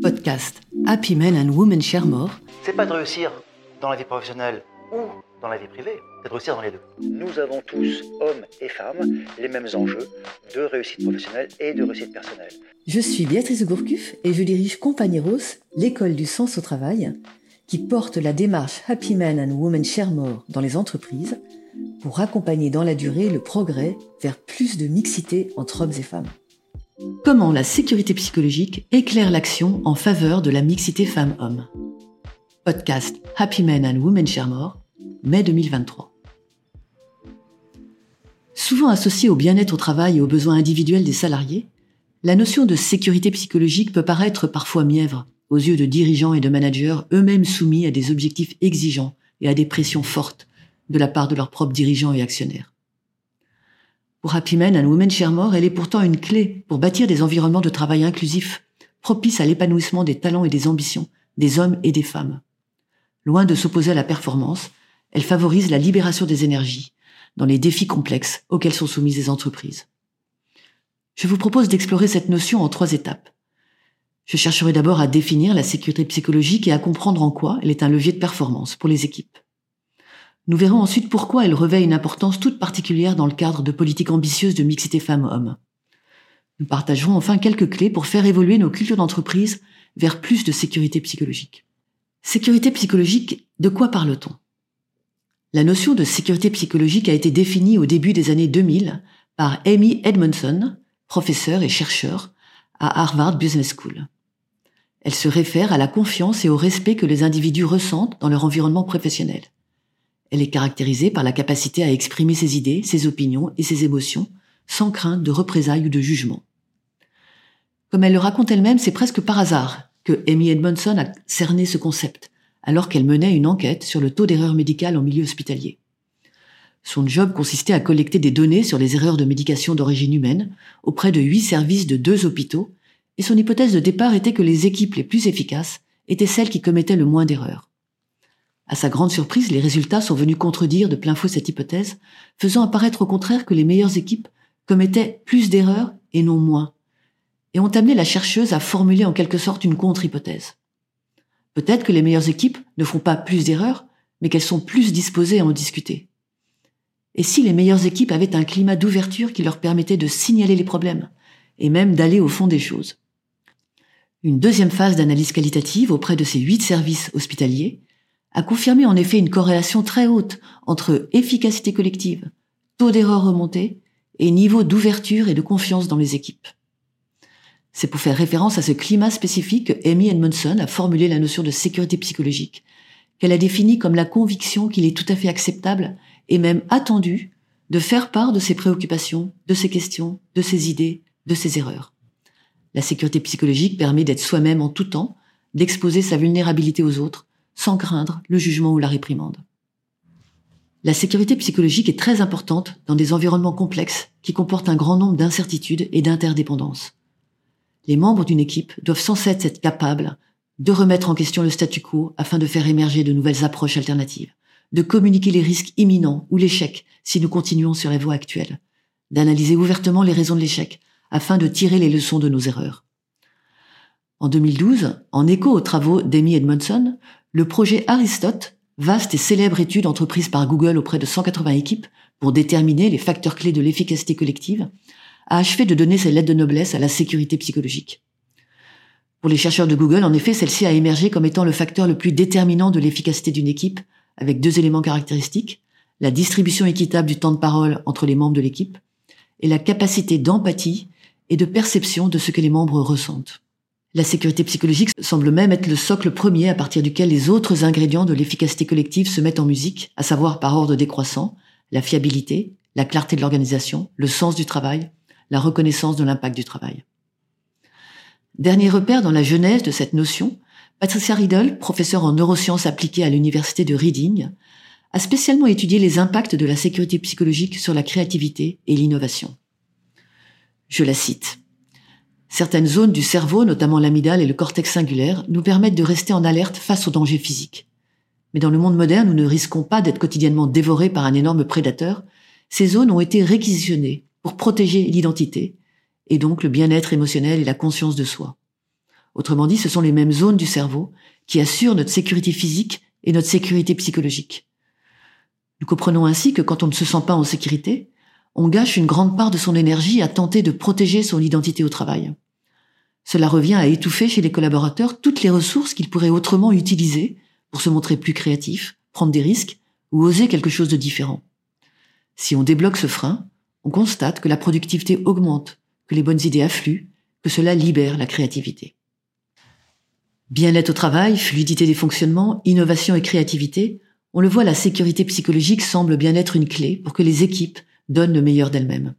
Podcast Happy Men and Women Share More. C'est pas de réussir dans la vie professionnelle ou dans la vie privée, c'est de réussir dans les deux. Nous avons tous, hommes et femmes, les mêmes enjeux de réussite professionnelle et de réussite personnelle. Je suis Béatrice Gourcuff et je dirige Compagneros, l'école du sens au travail, qui porte la démarche Happy Men and Women Share More dans les entreprises pour accompagner dans la durée le progrès vers plus de mixité entre hommes et femmes. Comment la sécurité psychologique éclaire l'action en faveur de la mixité femmes-hommes Podcast Happy Men and Women Share More, mai 2023. Souvent associée au bien-être au travail et aux besoins individuels des salariés, la notion de sécurité psychologique peut paraître parfois mièvre aux yeux de dirigeants et de managers eux-mêmes soumis à des objectifs exigeants et à des pressions fortes de la part de leurs propres dirigeants et actionnaires. Pour Happy Men and Women Share More, elle est pourtant une clé pour bâtir des environnements de travail inclusifs, propices à l'épanouissement des talents et des ambitions des hommes et des femmes. Loin de s'opposer à la performance, elle favorise la libération des énergies dans les défis complexes auxquels sont soumises les entreprises. Je vous propose d'explorer cette notion en trois étapes. Je chercherai d'abord à définir la sécurité psychologique et à comprendre en quoi elle est un levier de performance pour les équipes. Nous verrons ensuite pourquoi elle revêt une importance toute particulière dans le cadre de politiques ambitieuses de mixité femmes-hommes. Nous partagerons enfin quelques clés pour faire évoluer nos cultures d'entreprise vers plus de sécurité psychologique. Sécurité psychologique, de quoi parle-t-on? La notion de sécurité psychologique a été définie au début des années 2000 par Amy Edmondson, professeur et chercheur à Harvard Business School. Elle se réfère à la confiance et au respect que les individus ressentent dans leur environnement professionnel. Elle est caractérisée par la capacité à exprimer ses idées, ses opinions et ses émotions sans crainte de représailles ou de jugement. Comme elle le raconte elle-même, c'est presque par hasard que Amy Edmondson a cerné ce concept, alors qu'elle menait une enquête sur le taux d'erreur médicale en milieu hospitalier. Son job consistait à collecter des données sur les erreurs de médication d'origine humaine auprès de huit services de deux hôpitaux, et son hypothèse de départ était que les équipes les plus efficaces étaient celles qui commettaient le moins d'erreurs. À sa grande surprise, les résultats sont venus contredire de plein fouet cette hypothèse, faisant apparaître au contraire que les meilleures équipes commettaient plus d'erreurs et non moins, et ont amené la chercheuse à formuler en quelque sorte une contre-hypothèse. Peut-être que les meilleures équipes ne font pas plus d'erreurs, mais qu'elles sont plus disposées à en discuter. Et si les meilleures équipes avaient un climat d'ouverture qui leur permettait de signaler les problèmes, et même d'aller au fond des choses Une deuxième phase d'analyse qualitative auprès de ces huit services hospitaliers a confirmé en effet une corrélation très haute entre efficacité collective, taux d'erreur remonté et niveau d'ouverture et de confiance dans les équipes. C'est pour faire référence à ce climat spécifique que Amy Edmondson a formulé la notion de sécurité psychologique, qu'elle a définie comme la conviction qu'il est tout à fait acceptable et même attendu de faire part de ses préoccupations, de ses questions, de ses idées, de ses erreurs. La sécurité psychologique permet d'être soi-même en tout temps, d'exposer sa vulnérabilité aux autres, sans craindre le jugement ou la réprimande. La sécurité psychologique est très importante dans des environnements complexes qui comportent un grand nombre d'incertitudes et d'interdépendances les membres d'une équipe doivent sans cesse être capables de remettre en question le statu quo afin de faire émerger de nouvelles approches alternatives, de communiquer les risques imminents ou l'échec si nous continuons sur la voie actuelle, d'analyser ouvertement les raisons de l'échec afin de tirer les leçons de nos erreurs. En 2012, en écho aux travaux d'Amy Edmondson, le projet Aristote, vaste et célèbre étude entreprise par Google auprès de 180 équipes pour déterminer les facteurs clés de l'efficacité collective, a achevé de donner ses lettres de noblesse à la sécurité psychologique. Pour les chercheurs de Google, en effet, celle-ci a émergé comme étant le facteur le plus déterminant de l'efficacité d'une équipe, avec deux éléments caractéristiques, la distribution équitable du temps de parole entre les membres de l'équipe et la capacité d'empathie et de perception de ce que les membres ressentent. La sécurité psychologique semble même être le socle premier à partir duquel les autres ingrédients de l'efficacité collective se mettent en musique, à savoir par ordre décroissant, la fiabilité, la clarté de l'organisation, le sens du travail, la reconnaissance de l'impact du travail. Dernier repère dans la genèse de cette notion, Patricia Riddle, professeure en neurosciences appliquées à l'université de Reading, a spécialement étudié les impacts de la sécurité psychologique sur la créativité et l'innovation. Je la cite. Certaines zones du cerveau, notamment l'amygdale et le cortex singulaire, nous permettent de rester en alerte face aux dangers physiques. Mais dans le monde moderne, nous ne risquons pas d'être quotidiennement dévorés par un énorme prédateur. Ces zones ont été réquisitionnées pour protéger l'identité et donc le bien-être émotionnel et la conscience de soi. Autrement dit, ce sont les mêmes zones du cerveau qui assurent notre sécurité physique et notre sécurité psychologique. Nous comprenons ainsi que quand on ne se sent pas en sécurité, on gâche une grande part de son énergie à tenter de protéger son identité au travail. Cela revient à étouffer chez les collaborateurs toutes les ressources qu'ils pourraient autrement utiliser pour se montrer plus créatifs, prendre des risques ou oser quelque chose de différent. Si on débloque ce frein, on constate que la productivité augmente, que les bonnes idées affluent, que cela libère la créativité. Bien-être au travail, fluidité des fonctionnements, innovation et créativité, on le voit, la sécurité psychologique semble bien être une clé pour que les équipes donnent le meilleur d'elles-mêmes.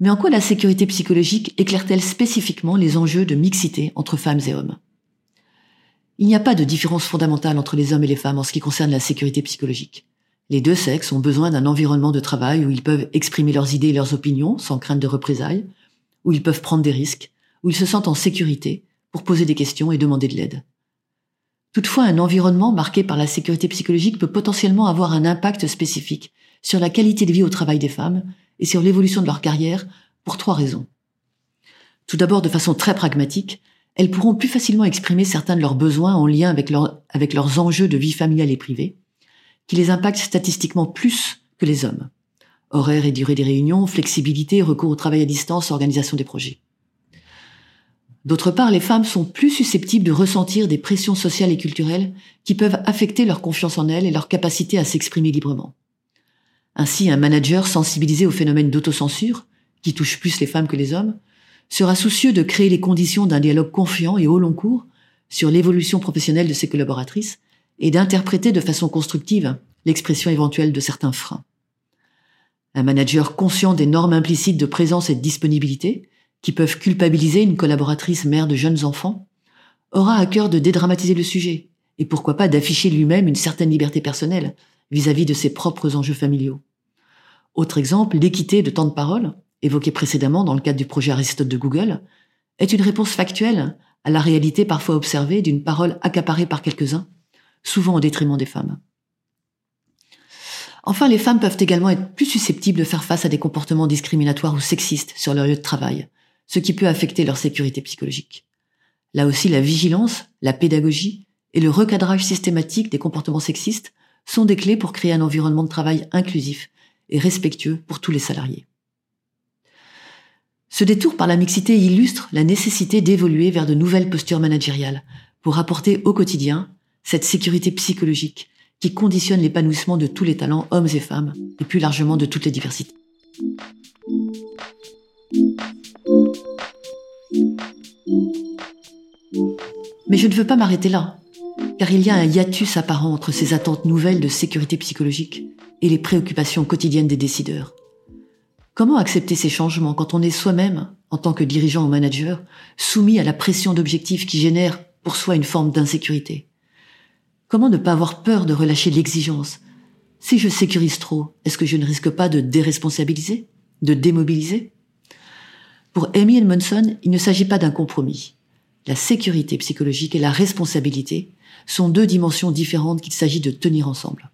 Mais en quoi la sécurité psychologique éclaire-t-elle spécifiquement les enjeux de mixité entre femmes et hommes? Il n'y a pas de différence fondamentale entre les hommes et les femmes en ce qui concerne la sécurité psychologique. Les deux sexes ont besoin d'un environnement de travail où ils peuvent exprimer leurs idées et leurs opinions sans crainte de représailles, où ils peuvent prendre des risques, où ils se sentent en sécurité pour poser des questions et demander de l'aide. Toutefois, un environnement marqué par la sécurité psychologique peut potentiellement avoir un impact spécifique sur la qualité de vie au travail des femmes et sur l'évolution de leur carrière pour trois raisons. Tout d'abord, de façon très pragmatique, elles pourront plus facilement exprimer certains de leurs besoins en lien avec, leurs enjeux de vie familiale et privée, qui les impactent statistiquement plus que les hommes. Horaires et durée des réunions, flexibilité, recours au travail à distance, organisation des projets. D'autre part, les femmes sont plus susceptibles de ressentir des pressions sociales et culturelles qui peuvent affecter leur confiance en elles et leur capacité à s'exprimer librement. Ainsi, un manager sensibilisé au phénomène d'autocensure, qui touche plus les femmes que les hommes, sera soucieux de créer les conditions d'un dialogue confiant et au long cours sur l'évolution professionnelle de ses collaboratrices et d'interpréter de façon constructive l'expression éventuelle de certains freins. Un manager conscient des normes implicites de présence et de disponibilité, qui peuvent culpabiliser une collaboratrice mère de jeunes enfants, aura à cœur de dédramatiser le sujet, et pourquoi pas d'afficher lui-même une certaine liberté personnelle vis-à-vis de ses propres enjeux familiaux. Autre exemple, l'équité de temps de parole, évoqué précédemment dans le cadre du projet Aristote de Google, est une réponse factuelle à la réalité parfois observée d'une parole accaparée par quelques-uns, souvent au détriment des femmes. Enfin, les femmes peuvent également être plus susceptibles de faire face à des comportements discriminatoires ou sexistes sur leur lieu de travail, ce qui peut affecter leur sécurité psychologique. Là aussi, la vigilance, la pédagogie et le recadrage systématique des comportements sexistes sont des clés pour créer un environnement de travail inclusif et respectueux pour tous les salariés. Ce détour par la mixité illustre la nécessité d'évoluer vers de nouvelles postures managériales pour apporter au quotidien cette sécurité psychologique qui conditionne l'épanouissement de tous les talents, hommes et femmes, et plus largement de toutes les diversités. Mais je ne veux pas m'arrêter là, car il y a un hiatus apparent entre ces attentes nouvelles de sécurité psychologique et les préoccupations quotidiennes des décideurs. Comment accepter ces changements quand on est soi-même, en tant que dirigeant ou manager, soumis à la pression d'objectifs qui génèrent pour soi une forme d'insécurité? Comment ne pas avoir peur de relâcher l'exigence? Si je sécurise trop, est-ce que je ne risque pas de déresponsabiliser De démobiliser? Pour Amy Edmondson, il ne s'agit pas d'un compromis. La sécurité psychologique et la responsabilité sont deux dimensions différentes qu'il s'agit de tenir ensemble.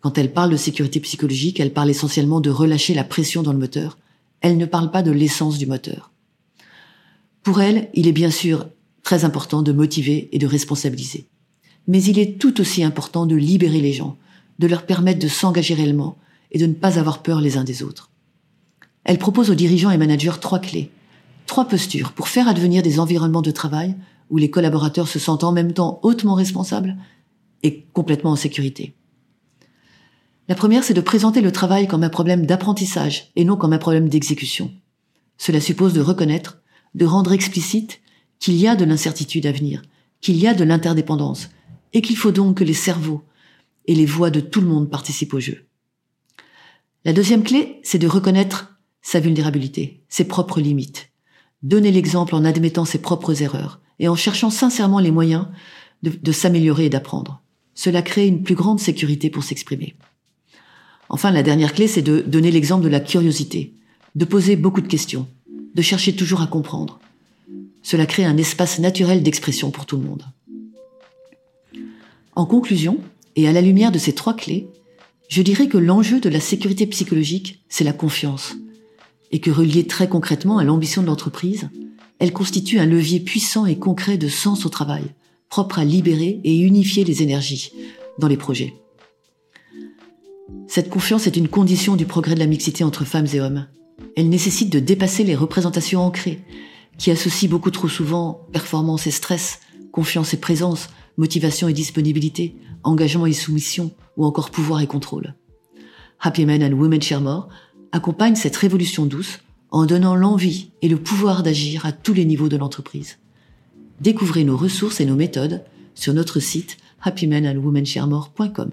Quand elle parle de sécurité psychologique, elle parle essentiellement de relâcher la pression dans le moteur. Elle ne parle pas de l'essence du moteur. Pour elle, il est bien sûr très important de motiver et de responsabiliser mais il est tout aussi important de libérer les gens, de leur permettre de s'engager réellement et de ne pas avoir peur les uns des autres. Elle propose aux dirigeants et managers trois clés, trois postures pour faire advenir des environnements de travail où les collaborateurs se sentent en même temps hautement responsables et complètement en sécurité. La première, c'est de présenter le travail comme un problème d'apprentissage et non comme un problème d'exécution. Cela suppose de reconnaître, de rendre explicite qu'il y a de l'incertitude à venir, qu'il y a de l'interdépendance, et qu'il faut donc que les cerveaux et les voix de tout le monde participent au jeu. La deuxième clé, c'est de reconnaître sa vulnérabilité, ses propres limites, donner l'exemple en admettant ses propres erreurs et en cherchant sincèrement les moyens de, s'améliorer et d'apprendre. Cela crée une plus grande sécurité pour s'exprimer. Enfin, la dernière clé, c'est de donner l'exemple de la curiosité, de poser beaucoup de questions, de chercher toujours à comprendre. Cela crée un espace naturel d'expression pour tout le monde. En conclusion, et à la lumière de ces trois clés, je dirais que l'enjeu de la sécurité psychologique, c'est la confiance, et que relié très concrètement à l'ambition de l'entreprise, elle constitue un levier puissant et concret de sens au travail, propre à libérer et unifier les énergies dans les projets. Cette confiance est une condition du progrès de la mixité entre femmes et hommes. Elle nécessite de dépasser les représentations ancrées, qui associent beaucoup trop souvent performance et stress, confiance et présence, motivation et disponibilité, engagement et soumission, ou encore pouvoir et contrôle. Happy Men and Women Share More accompagne cette révolution douce en donnant l'envie et le pouvoir d'agir à tous les niveaux de l'entreprise. Découvrez nos ressources et nos méthodes sur notre site happymenandwomensharemore.com.